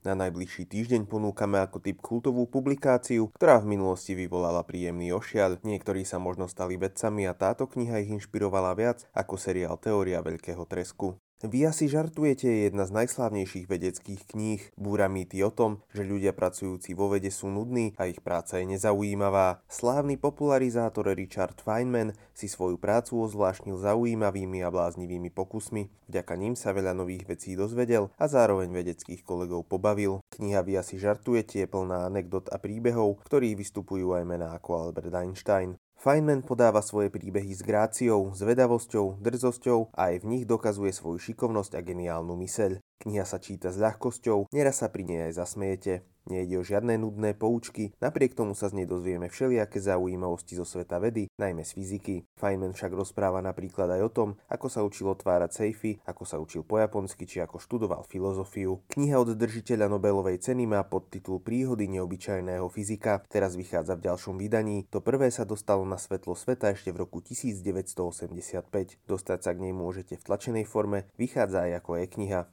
Na najbližší týždeň ponúkame ako typ kultovú publikáciu, ktorá v minulosti vyvolala príjemný ošial. Niektorí sa možno stali vedcami a táto kniha ich inšpirovala viac ako seriál Teória veľkého tresku. Vy asi žartujete je jedna z najslávnejších vedeckých kníh. Búra mýty o tom, že ľudia pracujúci vo vede sú nudní a ich práca je nezaujímavá. Slávny popularizátor Richard Feynman si svoju prácu ozvláštnil zaujímavými a bláznivými pokusmi. Vďaka ním sa veľa nových vecí dozvedel a zároveň vedeckých kolegov pobavil. Kniha Vy asi žartujete je plná anekdot a príbehov, ktorých vystupujú aj mená ako Albert Einstein. Feynman podáva svoje príbehy s gráciou, zvedavosťou, drzosťou a aj v nich dokazuje svoju šikovnosť a geniálnu myseľ. Kniha sa číta s ľahkosťou, neraz sa pri nej aj zasmejete. Nejde o žiadne nudné poučky, napriek tomu sa z nej dozvieme všelijaké zaujímavosti zo sveta vedy, najmä z fyziky. Feynman však rozpráva napríklad aj o tom, ako sa učil otvárať sejfy, ako sa učil po japonsky či ako študoval filozofiu. Kniha od držiteľa Nobelovej ceny má podtitul Príhody neobyčajného fyzika, teraz vychádza v ďalšom vydaní. To prvé sa dostalo na svetlo sveta ešte v roku 1985. Dostať sa k nej môžete v tlačenej forme, vychádza aj ako e-kniha.